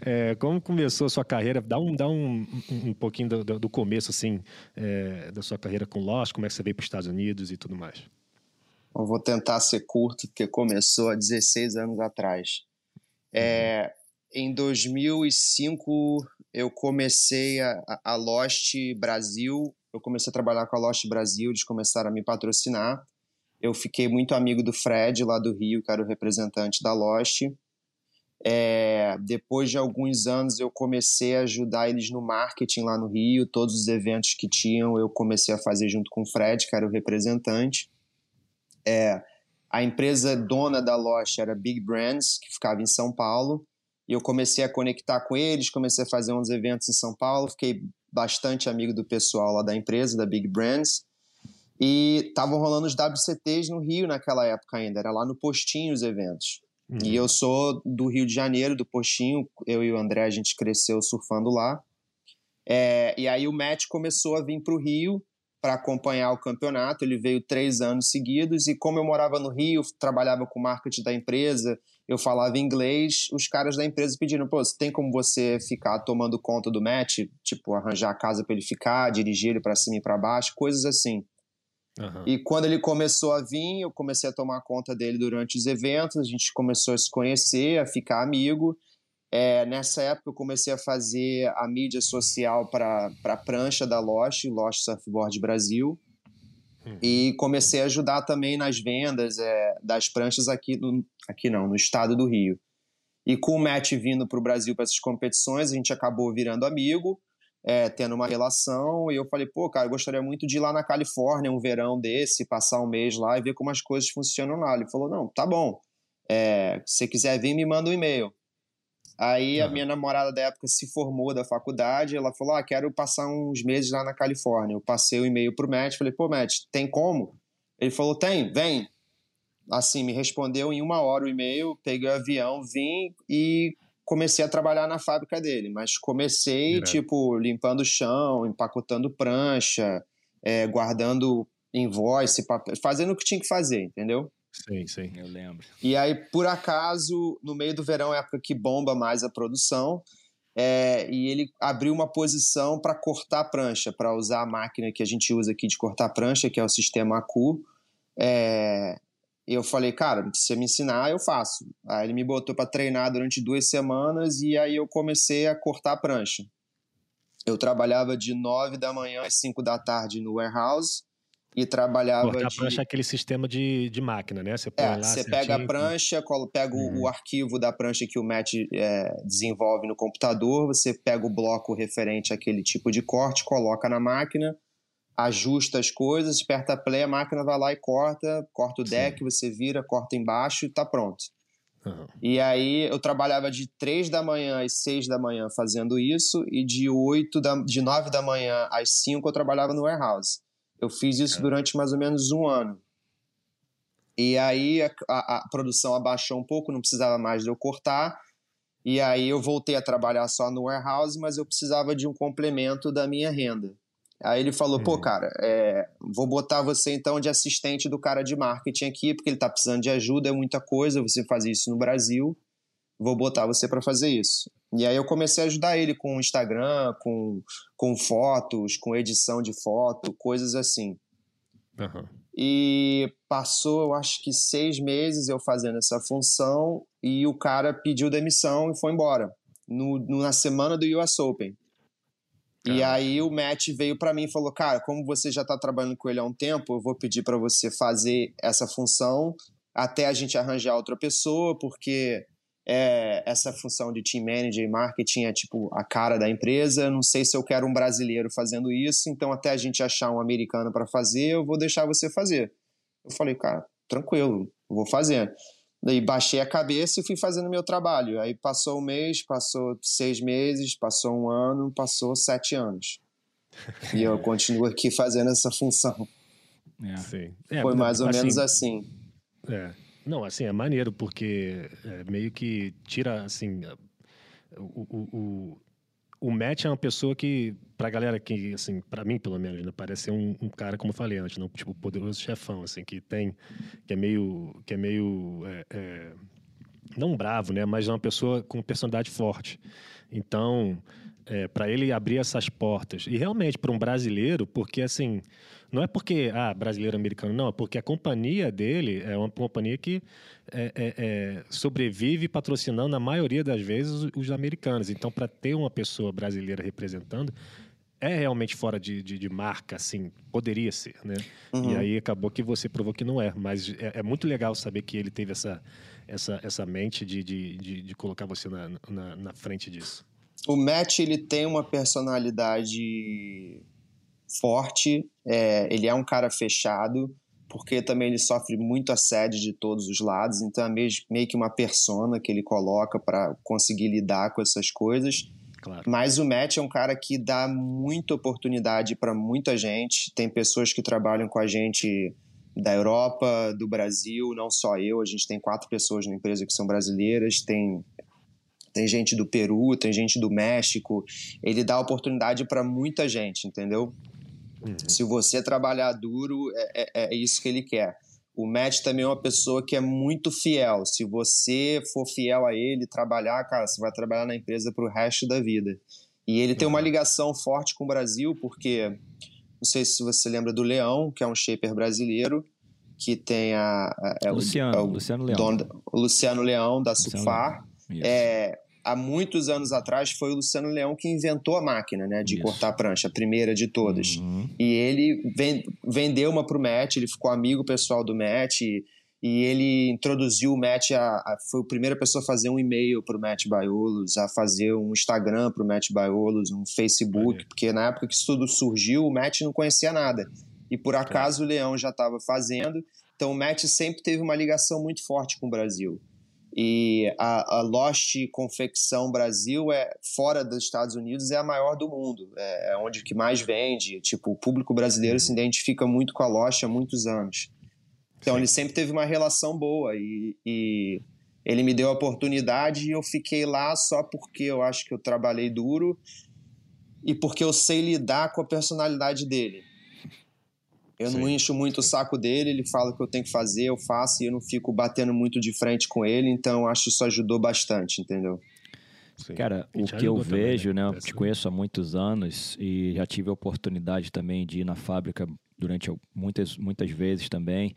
é, como começou a sua carreira? Dá um, dá um, um pouquinho do, do começo assim é, da sua carreira com Lost, como é que você veio para os Estados Unidos e tudo mais. Eu vou tentar ser curto, porque começou há 16 anos atrás. É, em 2005, eu comecei a, a Lost Brasil. Eu comecei a trabalhar com a Lost Brasil, eles começaram a me patrocinar. Eu fiquei muito amigo do Fred, lá do Rio, que era o representante da Lost. É, depois de alguns anos, eu comecei a ajudar eles no marketing lá no Rio. Todos os eventos que tinham, eu comecei a fazer junto com o Fred, que era o representante. É, a empresa dona da loja era Big Brands, que ficava em São Paulo, e eu comecei a conectar com eles, comecei a fazer uns eventos em São Paulo, fiquei bastante amigo do pessoal lá da empresa, da Big Brands, e estavam rolando os WCTs no Rio naquela época ainda, era lá no Postinho os eventos. Uhum. E eu sou do Rio de Janeiro, do Postinho, eu e o André, a gente cresceu surfando lá. É, e aí o Matt começou a vir para o Rio, para acompanhar o campeonato. Ele veio três anos seguidos e como eu morava no Rio, trabalhava com marketing da empresa, eu falava inglês, os caras da empresa pediram, pô, tem como você ficar tomando conta do match? Tipo, arranjar a casa para ele ficar, dirigir ele para cima e para baixo, coisas assim. Uhum. E quando ele começou a vir, eu comecei a tomar conta dele durante os eventos, a gente começou a se conhecer, a ficar amigo. É, nessa época eu comecei a fazer a mídia social para a prancha da Lost, Lost Surfboard Brasil, uhum. e comecei a ajudar também nas vendas é, das pranchas aqui, no, aqui não, no estado do Rio. E com o Matt vindo para o Brasil para essas competições, a gente acabou virando amigo, é, tendo uma relação, e eu falei, pô, cara, eu gostaria muito de ir lá na Califórnia um verão desse, passar um mês lá e ver como as coisas funcionam lá. Ele falou, não, tá bom, é, se você quiser vir, me manda um e-mail. Aí uhum. a minha namorada da época se formou da faculdade, ela falou: "Ah, quero passar uns meses lá na Califórnia". Eu passei o e-mail pro Matt, falei: "Pô, Matt, tem como?" Ele falou: tem, vem. Assim, me respondeu em uma hora e meia, peguei o avião, vim e comecei a trabalhar na fábrica dele. Mas comecei, Direto. tipo, limpando o chão, empacotando prancha, é, guardando invoice, papel, fazendo o que tinha que fazer, entendeu? Sim, sim. Eu lembro. E aí, por acaso, no meio do verão é a época que bomba mais a produção. É, e ele abriu uma posição para cortar prancha, para usar a máquina que a gente usa aqui de cortar prancha, que é o sistema ACU. É, e eu falei, cara, se você me ensinar, eu faço. Aí ele me botou para treinar durante duas semanas e aí eu comecei a cortar prancha. Eu trabalhava de nove da manhã às cinco da tarde no warehouse e trabalhava Cortar de... a prancha é aquele sistema de, de máquina, né? Você põe é, lá você pega a prancha, pega uhum. o arquivo da prancha que o Matt é, desenvolve no computador, você pega o bloco referente àquele tipo de corte, coloca na máquina, ajusta as coisas, aperta play, a máquina vai lá e corta, corta o deck, Sim. você vira, corta embaixo e tá pronto. Uhum. E aí eu trabalhava de 3 da manhã às 6 da manhã fazendo isso, e de 8 da, de 9 da manhã às 5 eu trabalhava no warehouse. Eu fiz isso é. durante mais ou menos um ano. E aí a, a, a, produção abaixou um pouco, não precisava mais de eu cortar. E aí eu voltei a trabalhar só no warehouse, mas eu precisava de um complemento da minha renda. Aí ele falou: pô, uhum. cara, é, vou botar você então de assistente do cara de marketing aqui, porque ele tá precisando de ajuda, é muita coisa, você faz isso no Brasil, vou botar você para fazer isso. E aí eu comecei a ajudar ele com Instagram, com, com fotos, com edição de foto, coisas assim. Uhum. E passou, eu acho que seis meses eu fazendo essa função e o cara pediu demissão e foi embora. No, no na semana do US Open. E aí o Matt veio para mim e falou: Cara, como você já está trabalhando com ele há um tempo, eu vou pedir para você fazer essa função até a gente arranjar outra pessoa, porque é, essa função de team manager e marketing é tipo a cara da empresa. Não sei se eu quero um brasileiro fazendo isso, então até a gente achar um americano para fazer, eu vou deixar você fazer. Eu falei, cara, tranquilo, vou fazer. Daí baixei a cabeça e fui fazendo meu trabalho. Aí passou um mês, passou seis meses, passou um ano, passou sete anos. e eu continuo aqui fazendo essa função. É. É, Foi mais ou assim, menos assim. É. Não, assim, é maneiro, porque é, meio que tira, assim, o, o, o, o Matt é uma pessoa que, pra galera que, assim, pra mim, pelo menos, né, parece ser um, um, cara, como eu falei antes, não, tipo, poderoso chefão, assim, que tem, que é meio, que é meio, é, é, não bravo, né, mas é uma pessoa com personalidade forte. Então, é, para ele abrir essas portas, e realmente, para um brasileiro, porque, assim, não é porque, ah, brasileiro americano, não, é porque a companhia dele é uma companhia que é, é, é, sobrevive patrocinando, na maioria das vezes, os americanos. Então, para ter uma pessoa brasileira representando, é realmente fora de, de, de, marca, assim, poderia ser, né? Uhum. E aí acabou que você provou que não é. Mas é, é, muito legal saber que ele teve essa, essa, essa mente de, de, de, de colocar você na, na, na frente disso. O Matt, ele tem uma personalidade forte, é, ele é um cara fechado, porque também ele sofre muito assédio de todos os lados, então é meio, meio que uma persona que ele coloca para conseguir lidar com essas coisas. Claro. Mas o Matt é um cara que dá muita oportunidade para muita gente. Tem pessoas que trabalham com a gente da Europa, do Brasil, não só eu. A gente tem quatro pessoas na empresa que são brasileiras. Tem tem gente do Peru, tem gente do México. Ele dá oportunidade para muita gente, entendeu? Uhum. Se você trabalhar duro, é, é, é, isso que ele quer. O Matt também é uma pessoa que é muito fiel. Se você for fiel a ele, trabalhar, cara, você vai trabalhar na empresa para o resto da vida. E ele tem uma uhum. ligação forte com o Brasil, porque não sei se você lembra do Leão, que é um shaper brasileiro, que tem a. a é Luciano, o, o, Luciano Leão. o Luciano Leão, da Sufar. É, há muitos anos atrás foi o Luciano Leão que inventou a máquina né, de Isso. cortar prancha, a primeira de todas. Uhum. E ele vendeu uma para o Matt, ele ficou amigo pessoal do Matt e, e ele introduziu o Matt, a, a, foi a primeira pessoa a fazer um e-mail para o Matt Baiolos, a fazer um Instagram para o Matt Baiolos, um Facebook, porque na época que isso tudo surgiu, o Matt não conhecia nada. E por acaso o Leão já estava fazendo, então o Matt sempre teve uma ligação muito forte com o Brasil. E a, a Lost Confecção Brasil é fora dos Estados Unidos é a maior do mundo, é, é onde que mais vende. Tipo, o público brasileiro se identifica muito com a Lost há muitos anos. Então Sim. ele sempre teve uma relação boa e, e ele me deu a oportunidade e eu fiquei lá só porque eu acho que eu trabalhei duro e porque eu sei lidar com a personalidade dele. Eu Sim. não encho muito o saco dele, ele fala o que eu tenho que fazer, eu faço e eu não fico batendo muito de frente com ele, então acho que isso ajudou bastante, entendeu? Sim. Cara, o que eu vejo, também, né? né? Eu te conheço há muitos anos e já tive a oportunidade também de ir na fábrica durante muitas, muitas vezes também.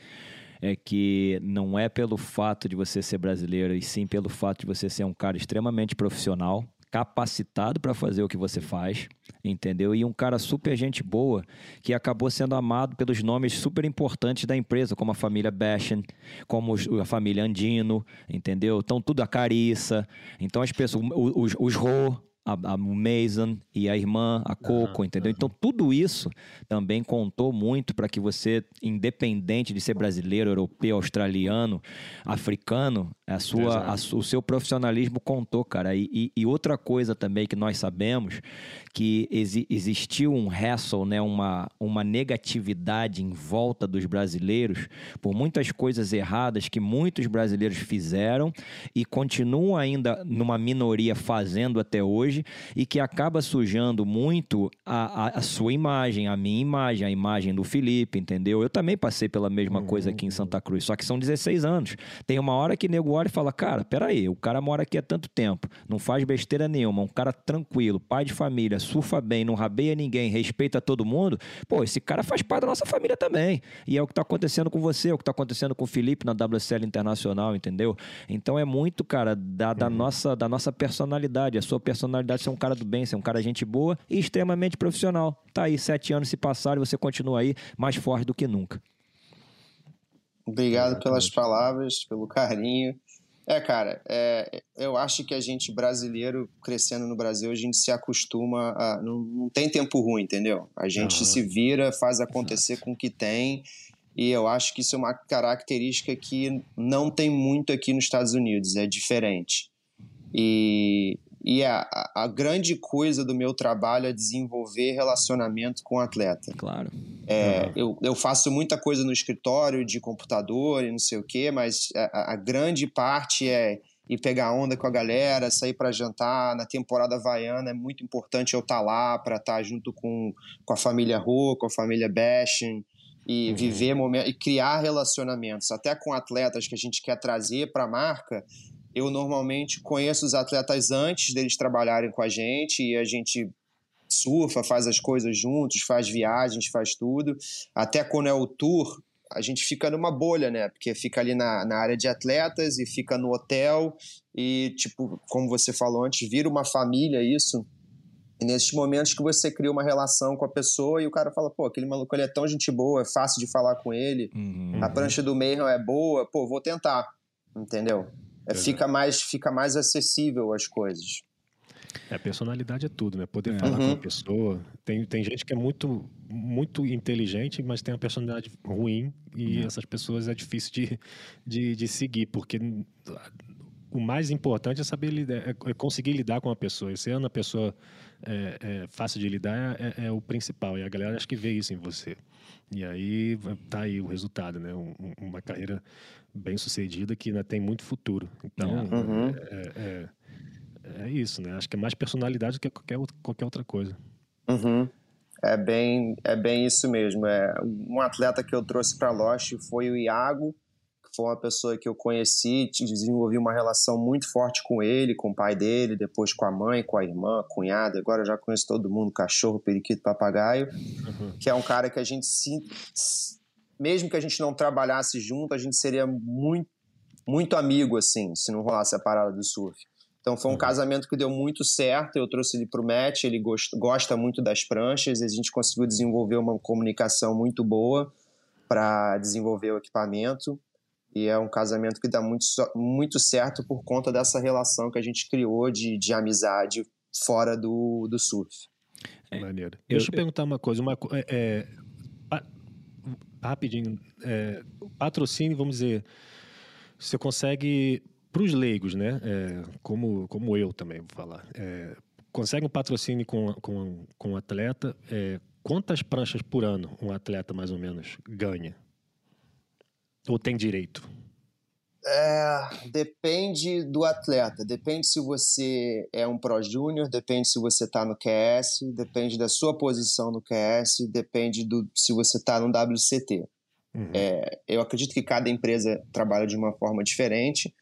É que não é pelo fato de você ser brasileiro, e sim pelo fato de você ser um cara extremamente profissional, capacitado para fazer o que você faz, entendeu? E um cara super gente boa que acabou sendo amado pelos nomes super importantes da empresa, como a família Bashan, como a família Andino, entendeu? Então tudo a Carissa, então as pessoas, os, os Ro, a, a Mason e a irmã, a Coco, uhum, entendeu? Uhum. Então, tudo isso também contou muito para que você, independente de ser brasileiro, europeu, australiano, africano, a sua, a, o seu profissionalismo contou, cara. E, e, e, outra coisa também que nós sabemos, que exi, existiu um hassle, né? uma, uma negatividade em volta dos brasileiros por muitas coisas erradas que muitos brasileiros fizeram e continuam ainda numa minoria fazendo até hoje hoje e que acaba sujando muito a, a, a, sua imagem, a minha imagem, a imagem do Felipe, entendeu? Eu também passei pela mesma uhum. coisa aqui em Santa Cruz, só que são 16 anos. Tem uma hora que nego olha e fala, cara, peraí, o cara mora aqui há tanto tempo, não faz besteira nenhuma, um cara tranquilo, pai de família, surfa bem, não rabeia ninguém, respeita todo mundo, pô, esse cara faz parte da nossa família também. E é o que tá acontecendo com você, é o que tá acontecendo com o Felipe na WSL Internacional, entendeu? Então é muito, cara, da, da, uhum. nossa, da nossa personalidade, a sua personalidade personalidade, ser um cara do bem, ser um cara gente boa e extremamente profissional. Tá aí, sete anos se passaram e você continua aí mais forte do que nunca. Obrigado pelas palavras, pelo carinho. É, cara, é, eu acho que a gente brasileiro, crescendo no Brasil, a gente se acostuma a. Não, não tem tempo ruim, entendeu? A gente uhum. se vira, faz acontecer Exato. com o que tem. E eu acho que isso é uma característica que não tem muito aqui nos Estados Unidos, é diferente. E e a, a grande coisa do meu trabalho é desenvolver relacionamento com o atleta. Claro. É, uhum. eu, eu faço muita coisa no escritório de computador e não sei o quê, mas a, a grande parte é ir pegar onda com a galera, sair para jantar. Na temporada havaiana é muito importante eu estar tá lá para estar tá junto com, com a família Rô, com a família Bashin e uhum. viver momentos e criar relacionamentos, até com atletas que a gente quer trazer para a marca eu normalmente conheço os atletas antes deles trabalharem com a gente e a gente surfa, faz as coisas juntos, faz viagens, faz tudo. Até quando é o tour, a gente fica numa bolha, né? Porque fica ali na, na área de atletas e fica no hotel e, tipo, como você falou antes, vira uma família isso. E nesses momentos que você cria uma relação com a pessoa e o cara fala, pô, aquele maluco ele é tão gente boa, é fácil de falar com ele, uhum. a prancha do meio é boa, pô, vou tentar, entendeu? É, fica, mais, fica mais acessível as coisas. É, personalidade é tudo, né? Poder é. falar uhum. com a pessoa. Tem, tem gente que é muito, muito inteligente, mas tem uma personalidade ruim e uhum. essas pessoas é difícil de, de, de, seguir, porque o mais importante é saber lidar, é, é conseguir lidar com a pessoa. E sendo a pessoa é, é, fácil de lidar é, é, o principal. E a galera acho que vê isso em você. E aí tá aí o resultado, né? Um, uma carreira bem sucedida que ainda tem muito futuro. Então, é. uhum. é, é, é, isso, né? Acho que é mais personalidade do que qualquer, qualquer outra coisa. Uhum. É bem, é bem isso mesmo. É, um atleta que eu trouxe para a Loche foi o Iago, que foi uma pessoa que eu conheci, desenvolvi uma relação muito forte com ele, com o pai dele, depois com a mãe, com a irmã, cunhada. Agora eu já conheço todo mundo, cachorro, periquito, papagaio, uhum. que é um cara que a gente se, mesmo que a gente não trabalhasse junto, a gente seria muito, muito amigo, assim, se não rolasse a parada do surf. Então foi um uhum. casamento que deu muito certo. Eu trouxe ele para o match, ele gost, gosta muito das pranchas, e a gente conseguiu desenvolver uma comunicação muito boa para desenvolver o equipamento. E é um casamento que dá muito, muito certo por conta dessa relação que a gente criou de, de amizade fora do, do surf. É, Maneiro. Deixa eu, eu perguntar uma coisa. Uma, é, é rapidinho, é, patrocínio, vamos dizer, você consegue para os leigos, né? É, como, como eu também vou falar. É, consegue um patrocínio com, com, com um atleta. É, quantas pranchas por ano um atleta mais ou menos ganha? Ou tem direito? É, depende do atleta, depende se você é um Pro Júnior, depende se você está no QS, depende da sua posição no QS, depende do se você está no WCT. Uhum. É, eu acredito que cada empresa trabalha de uma forma diferente,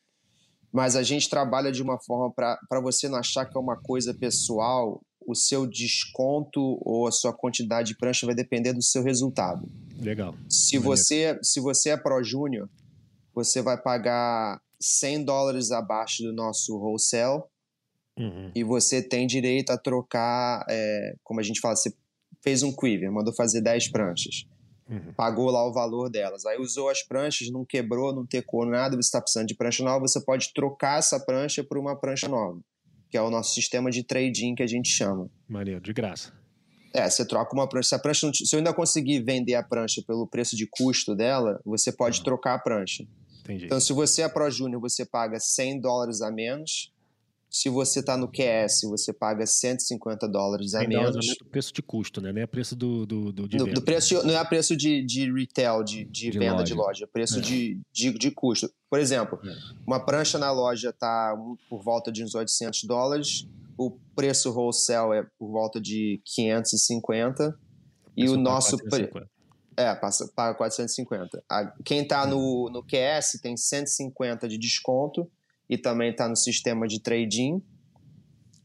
mas a gente trabalha de uma forma para você não achar que é uma coisa pessoal, o seu desconto ou a sua quantidade de prancha vai depender do seu resultado. Legal. Se você, se você é Pro Júnior, você vai pagar 100 dólares abaixo do nosso wholesale uhum. e você tem direito a trocar, é, como a gente fala, você fez um quiver, mandou fazer 10 pranchas. Uhum. Pagou lá o valor delas. Aí usou as pranchas, não quebrou, não tecou nada, você está precisando de prancha nova, você pode trocar essa prancha por uma prancha nova, que é o nosso sistema de trading que a gente chama. Maneiro, de graça. É, você troca uma prancha. Se, a prancha não, se eu ainda conseguir vender a prancha pelo preço de custo dela, você pode trocar a prancha. Entendi. Então, se você é Pro Júnior, você paga 100 dólares a menos. Se você está no QS, você paga 150 dólares a menos. É preço de custo, né? Não é preço do, do, do, de do, do preço Não é preço de, de retail, de, de, de venda loja. de loja, é preço é. de, de, de custo. Por exemplo, é. uma prancha na loja está por volta de uns 800 dólares, o preço wholesale é por volta de 550 e o nosso preço é, passa, paga 450. A, quem está no, no QS tem 150 de desconto e também está no sistema de trading.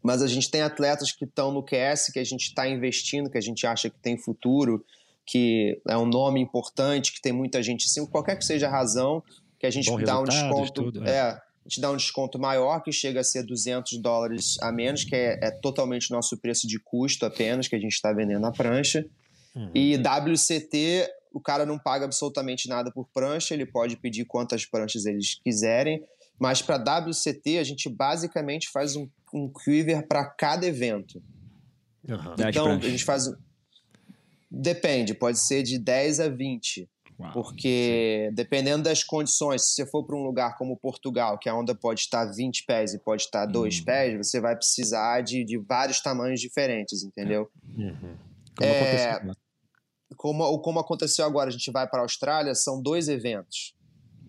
Mas a gente tem atletas que estão no QS, que a gente está investindo, que a gente acha que tem futuro, que é um nome importante, que tem muita gente sim, qualquer que seja a razão, que a gente Bom dá um desconto. Tudo, é. é. a gente dá um desconto maior, que chega a ser 200 dólares a menos, que é, é totalmente nosso preço de custo apenas, que a gente está vendendo na prancha. Uhum. E WCT, o cara não paga absolutamente nada por prancha, ele pode pedir quantas pranchas eles quiserem, mas para WCT a gente basicamente faz um, um quiver para cada evento. Uhum. Então a gente faz. Depende, pode ser de 10 a 20. Uau, porque sim. dependendo das condições, se você for para um lugar como Portugal, que a onda pode estar 20 pés e pode estar 2 hum. pés, você vai precisar de, de vários tamanhos diferentes, entendeu? Uhum. Como é, como, como aconteceu agora, a gente vai para a Austrália, são dois eventos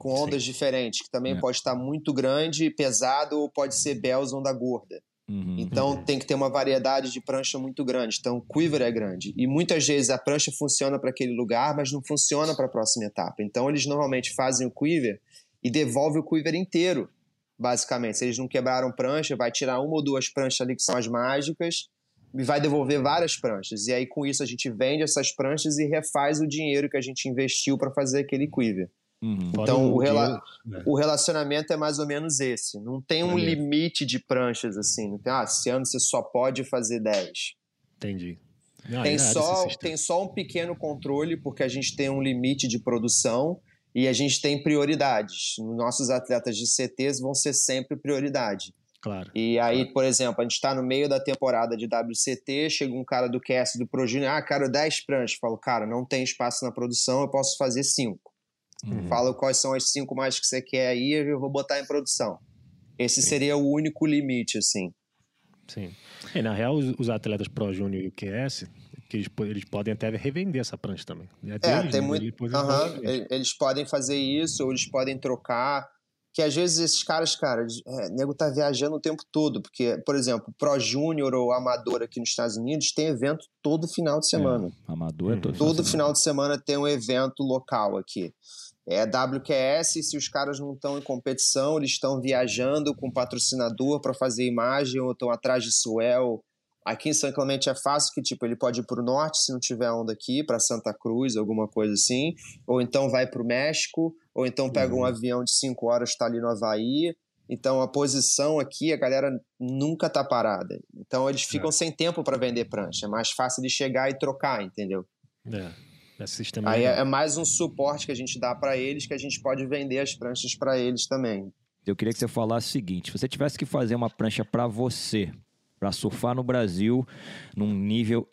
com ondas Sim. diferentes, que também é. pode estar muito grande, pesado, ou pode ser Bells onda gorda. Uhum, então uhum. tem que ter uma variedade de prancha muito grande. Então o quiver é grande. E muitas vezes a prancha funciona para aquele lugar, mas não funciona para a próxima etapa. Então eles normalmente fazem o quiver e devolvem o quiver inteiro, basicamente. Se eles não quebraram prancha, vai tirar uma ou duas pranchas ali que são as mágicas e vai devolver várias pranchas. E aí, com isso, a gente vende essas pranchas e refaz o dinheiro que a gente investiu para fazer aquele quiver. Uhum. Então, o, rela né? o, relacionamento é mais ou menos esse. Não tem um limite de pranchas assim. Não tem, ah, esse ano você só pode fazer 10. Entendi. Ah, tem, só, tem só um pequeno controle, porque a gente tem um limite de produção e a gente tem prioridades. Nossos atletas de CTs vão ser sempre prioridade. Claro. E aí, claro. por exemplo, a gente está no meio da temporada de WCT, chega um cara do cast do Progine, ah, quero 10 pranchas. Falo, cara, não tem espaço na produção, eu posso fazer 5. Uhum. Fala quais são as 5 mais que você quer aí, eu vou botar em produção. Esse Sim. seria o único limite, assim. Sim. E, na real, os, os atletas Pro Júnior e o QS, que eles, eles, podem até revender essa prancha também. É, deles, é tem né? muito. Uhum. Eles, eles podem fazer isso, ou eles podem trocar que às vezes esses caras, cara, é, nego tá viajando o tempo todo, porque, por exemplo, Pro Júnior ou Amador aqui nos Estados Unidos tem evento todo final de semana. É, amador é todo Todo final de semana tem um evento local aqui. É WQS, se os caras não estão em competição, eles estão viajando com patrocinador para fazer imagem ou estão atrás de Suel. Aqui em São Clemente é fácil que tipo ele pode ir para o norte se não tiver onda aqui, para Santa Cruz, alguma coisa assim, ou então vai para o México, ou então pega uhum. um avião de 5 horas, está ali no Havaí. Então a posição aqui, a galera nunca tá parada. Então eles ficam é. sem tempo para vender prancha. É mais fácil de chegar e trocar, entendeu? É. Aí é, é mais um suporte que a gente dá para eles, que a gente pode vender as pranchas para eles também. Eu queria que você falasse o seguinte: se você tivesse que fazer uma prancha para você, para surfar no Brasil num nível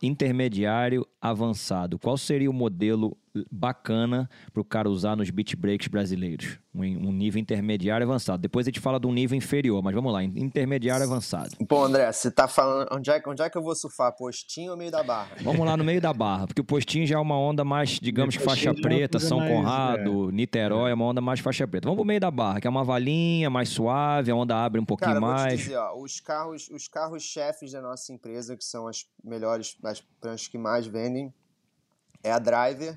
intermediário avançado, qual seria o modelo bacana para o cara usar nos beach breaks brasileiros. Um, um, nível intermediário avançado. Depois a gente fala de um nível inferior, mas vamos lá, intermediário avançado. Bom, André, você tá falando. Onde é, onde é que eu vou surfar? Postinho ou meio da barra? Vamos lá no meio da barra, porque o postinho já é uma onda mais, digamos que faixa preta, São mais, Conrado, é. Niterói, é uma onda mais faixa preta. Vamos pro meio da barra, que é uma valinha mais suave, a onda abre um pouquinho Cara, mais. Vou te dizer, ó, os carros, os carros chefes da nossa empresa, que são as melhores, as pranchas que mais vendem, é a Driver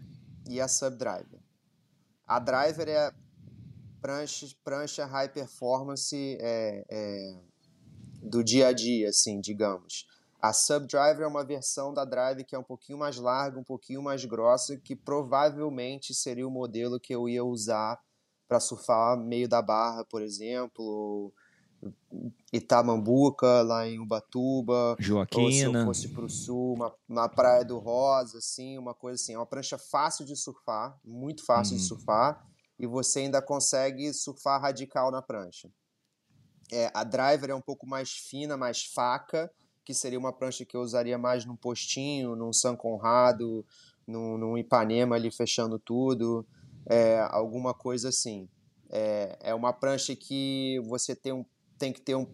e a Subdriver. A Driver é prancha, prancha high performance é, é, do dia a dia, assim, digamos. A Subdriver é uma versão da Drive que é um pouquinho mais larga, um pouquinho mais grossa, que provavelmente seria o modelo que eu ia usar para surfar meio da barra, por exemplo, Itamambuca, lá em Ubatuba. Joaquina. Ou se eu fosse para o sul, uma, uma praia do Rosa, assim, uma coisa assim. É uma prancha fácil de surfar, muito fácil de uhum. surfar, e você ainda consegue surfar radical na prancha. É, a driver é um pouco mais fina, mais faca, que seria uma prancha que eu usaria mais num postinho, num São Conrado, num, num Ipanema ali fechando tudo, é, alguma coisa assim. É, é uma prancha que você tem um tem que ter um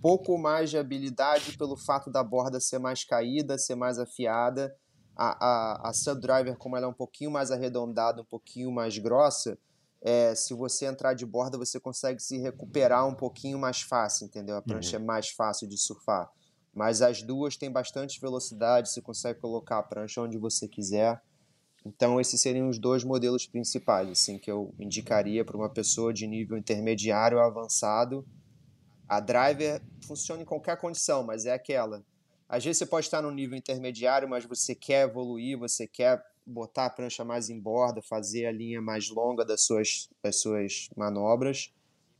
pouco mais de habilidade pelo fato da borda ser mais caída, ser mais afiada. A, a, a subdriver, como ela é um pouquinho mais arredondada, um pouquinho mais grossa, é, se você entrar de borda, você consegue se recuperar um pouquinho mais fácil, entendeu? A prancha uhum. é mais fácil de surfar. Mas as duas têm bastante velocidade, você consegue colocar a prancha onde você quiser. Então, esses seriam os dois modelos principais assim, que eu indicaria para uma pessoa de nível intermediário avançado a driver funciona em qualquer condição, mas é aquela. Às vezes você pode estar no nível intermediário, mas você quer evoluir, você quer botar a prancha mais em borda, fazer a linha mais longa das suas, das suas manobras.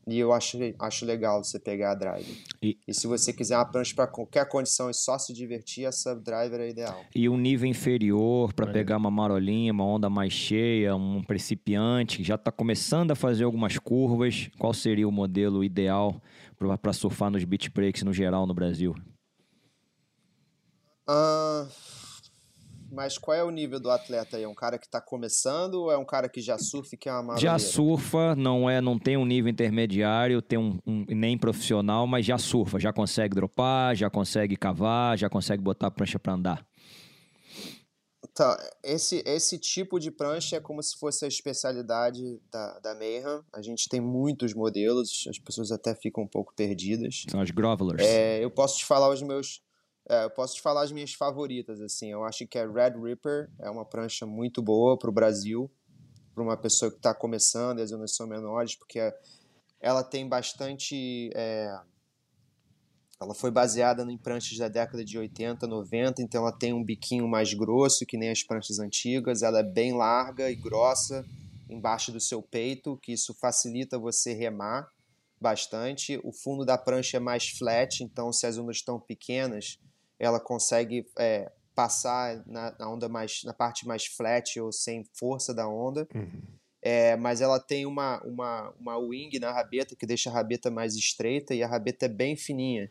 E eu acho, acho legal você pegar a driver. E, e se você quiser uma prancha para qualquer condição e só se divertir, a subdriver é ideal. E um nível inferior para é. pegar uma marolinha, uma onda mais cheia, um principiante que já está começando a fazer algumas curvas, qual seria o modelo ideal para surfar nos beach breaks no geral no Brasil? Uh, mas qual é o nível do atleta aí? É um cara que está começando ou é um cara que já surfa e que é uma Já surfa, não é, não tem um nível intermediário, tem um, um, nem profissional, mas já surfa, já consegue dropar, já consegue cavar, já consegue botar a prancha para andar. Tá, esse, esse tipo de prancha é como se fosse a especialidade da, da Mayhem. A gente tem muitos modelos, as pessoas até ficam um pouco perdidas. São as Grovelers. É, eu posso te falar os meus. É, eu posso te falar as minhas favoritas, assim. Eu acho que a Red Ripper é uma prancha muito boa para o Brasil, para uma pessoa que está começando e as ondas são menores, porque ela tem bastante. É, ela foi baseada em pranchas da década de 80, 90, então ela tem um biquinho mais grosso que nem as pranchas antigas, ela é bem larga e grossa embaixo do seu peito, que isso facilita você remar bastante. O fundo da prancha é mais flat, então se as ondas estão pequenas, ela consegue é, passar na, na, onda mais na parte mais flat ou sem força da onda. Uhum. É, mas ela tem uma, uma, uma wing na rabeta que deixa a rabeta mais estreita e a rabeta é bem fininha.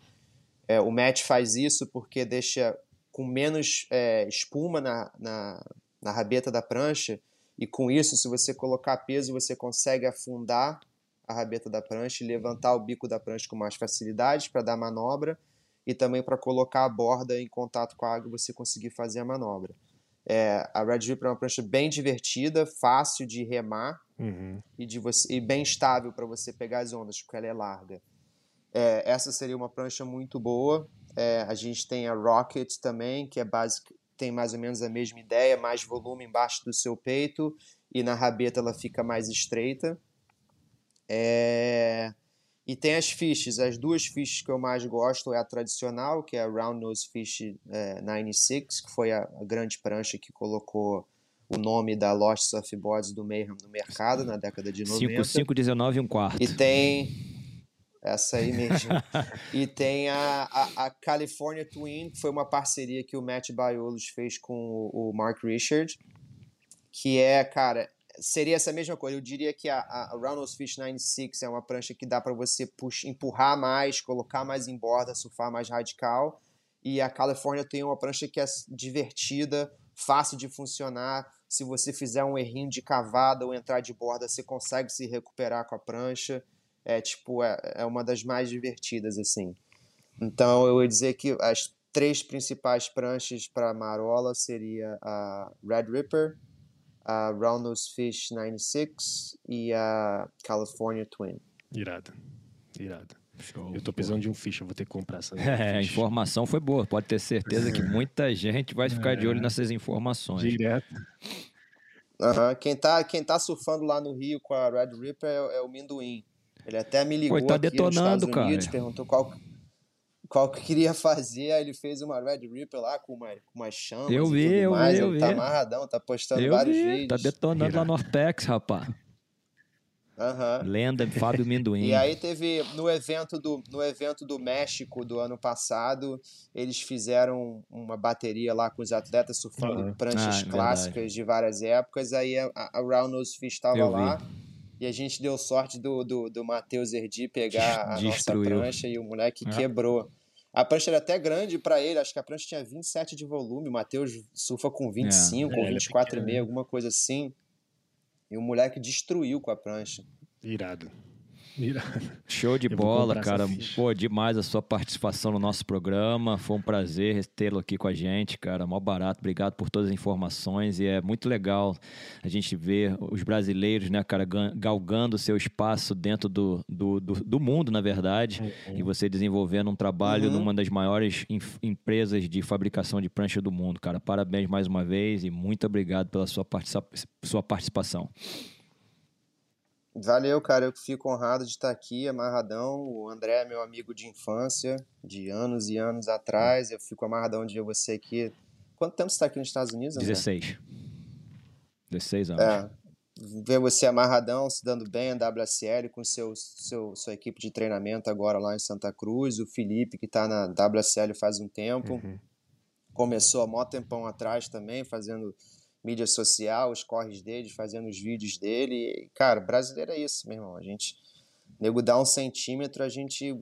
É, o match faz isso porque deixa com menos é, espuma na, na, na rabeta da prancha, e com isso, se você colocar peso, você consegue afundar a rabeta da prancha e levantar o bico da prancha com mais facilidade para dar manobra e também para colocar a borda em contato com a água e você conseguir fazer a manobra. É, a Red Ripper é uma prancha bem divertida, fácil de remar uhum. e, de você, e bem estável para você pegar as ondas, porque ela é larga. É, essa seria uma prancha muito boa. É, a gente tem a Rocket também, que é básica, tem mais ou menos a mesma ideia, mais volume embaixo do seu peito e na rabeta ela fica mais estreita. É... E tem as fiches, as duas fiches que eu mais gosto é a tradicional, que é a Round Nose Fish é, 96, que foi a, a, grande prancha que colocou o nome da Lost Surfboards do Mayhem no mercado na década de 90. 5, 19 e um quarto. E tem essa aí mesmo. e tem a, a, a, California Twin, que foi uma parceria que o Matt Biolos fez com o, o, Mark Richard, que é, cara, seria essa mesma coisa. Eu diria que a, a Roundhouse Fish 96 é uma prancha que dá para você puxa, empurrar mais, colocar mais em borda, surfar mais radical. E a California tem uma prancha que é divertida, fácil de funcionar, Se você fizer um errinho de cavada ou entrar de borda, você consegue se recuperar com a prancha. É tipo, é, é uma das mais divertidas, assim. Então eu ia dizer que as três principais pranchas para marola seria a Red Ripper, a Roundnose Fish 96 e a California Twin. Irado, irado. Show, eu tô precisando de um fish, eu vou ter que comprar essa. É, a informação foi boa. Pode ter certeza que muita gente vai ficar é. de olho é. nessas informações. Direto. Uhum. Quem, tá, quem tá surfando lá no Rio com a Red Ripper é, é o Minduim. Ele até me ligou Pô, tá aqui detonando, nos Estados Unidos, cara. perguntou qual, qual que queria fazer, aí ele fez uma Red Ripper lá com uma, com uma chama. Eu vi, eu mais. vi, eu ele vi. Tá amarradão, tá postando eu vários vi. vídeos. Tá detonando lá no Ortex, rapaz. Uhum. Lenda Fábio Minduim. e aí teve no evento do no evento do México do ano passado, eles fizeram uma bateria lá com os atletas surfando uhum. pranchas ah, clássicas verdade. de várias épocas. Aí a, a Round Nose Fish estava lá. E a gente deu sorte do, do, do Matheus Erdi pegar a Destruiu. nossa prancha e o moleque ah. quebrou. A prancha era até grande para ele, acho que a prancha tinha 27 de volume, o Matheus surfa com 25 é. ou 24,5, é alguma coisa assim. E o moleque destruiu com a prancha. Irado. Show de bola, cara. Pô, demais a sua participação no nosso programa. Foi um prazer tê-lo aqui com a gente, cara. Mó barato. Obrigado por todas as informações. E é muito legal a gente ver os brasileiros, né, cara, galgando seu espaço dentro do, do, do, do mundo, na verdade. Uhum. E você desenvolvendo um trabalho uhum. numa das maiores empresas de fabricação de prancha do mundo, cara. Parabéns mais uma vez e muito obrigado pela sua, participa sua participação. Valeu, cara. Eu fico honrado de estar aqui, amarradão. O André é meu amigo de infância, de anos e anos atrás. Eu fico amarradão de ver você aqui. Quanto tempo você está aqui nos Estados Unidos, André? 16. 16 anos. É. Ver você amarradão, se dando bem na WSL com seu, seu, sua equipe de treinamento agora lá em Santa Cruz. O Felipe, que está na WSL faz um tempo. Uhum. Começou há mó tempão atrás também, fazendo mídia social, os corres dele, fazendo os vídeos dele. E, cara, brasileiro é isso, meu irmão. A gente, nego dá um centímetro, a gente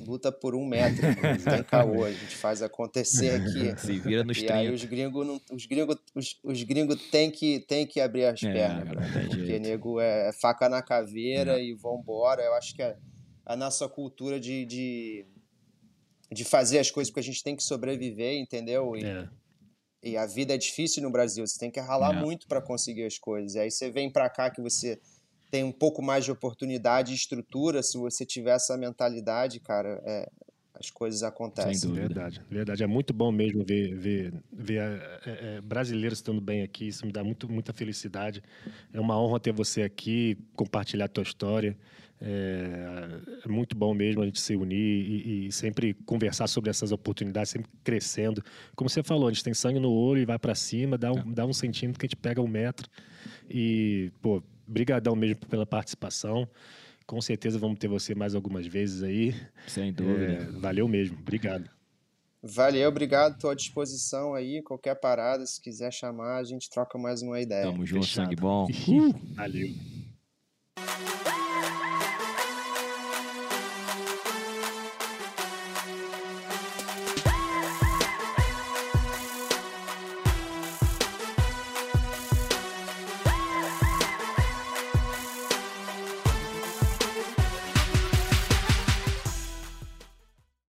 luta por um metro. tem caô, a gente faz acontecer aqui. Se vira nos E 30. aí os gringos não, os gringos, os, os gringos tem que tem que abrir as é, pernas, cara, porque jeito. nego é, é, faca na caveira é. e vambora. Eu acho que a, a nossa cultura de, de, de fazer as coisas porque a gente tem que sobreviver, entendeu? E, é e a vida é difícil no Brasil, você tem que ralar é. muito para conseguir as coisas. E aí você vem para cá que você tem um pouco mais de oportunidade e estrutura, se você tiver essa mentalidade, cara, é, as coisas acontecem. Sem dúvida. Verdade, verdade. É muito bom mesmo ver, ver, ver é, é, brasileiros estando bem aqui. Isso me dá muito, muita felicidade. É uma honra ter você aqui, compartilhar a tua história. É, é, muito bom mesmo a gente se unir e, e, sempre conversar sobre essas oportunidades, sempre crescendo. Como você falou, a gente tem sangue no olho e vai para cima, dá um, é. dá um centímetro que a gente pega um metro. E, pô, brigadão mesmo pela participação. Com certeza vamos ter você mais algumas vezes aí. Sem dúvida. É, valeu mesmo. Obrigado. Valeu, obrigado. Estou à disposição aí. Qualquer parada, se quiser chamar, a gente troca mais uma ideia. Tamo junto, Fechado. sangue bom. Valeu.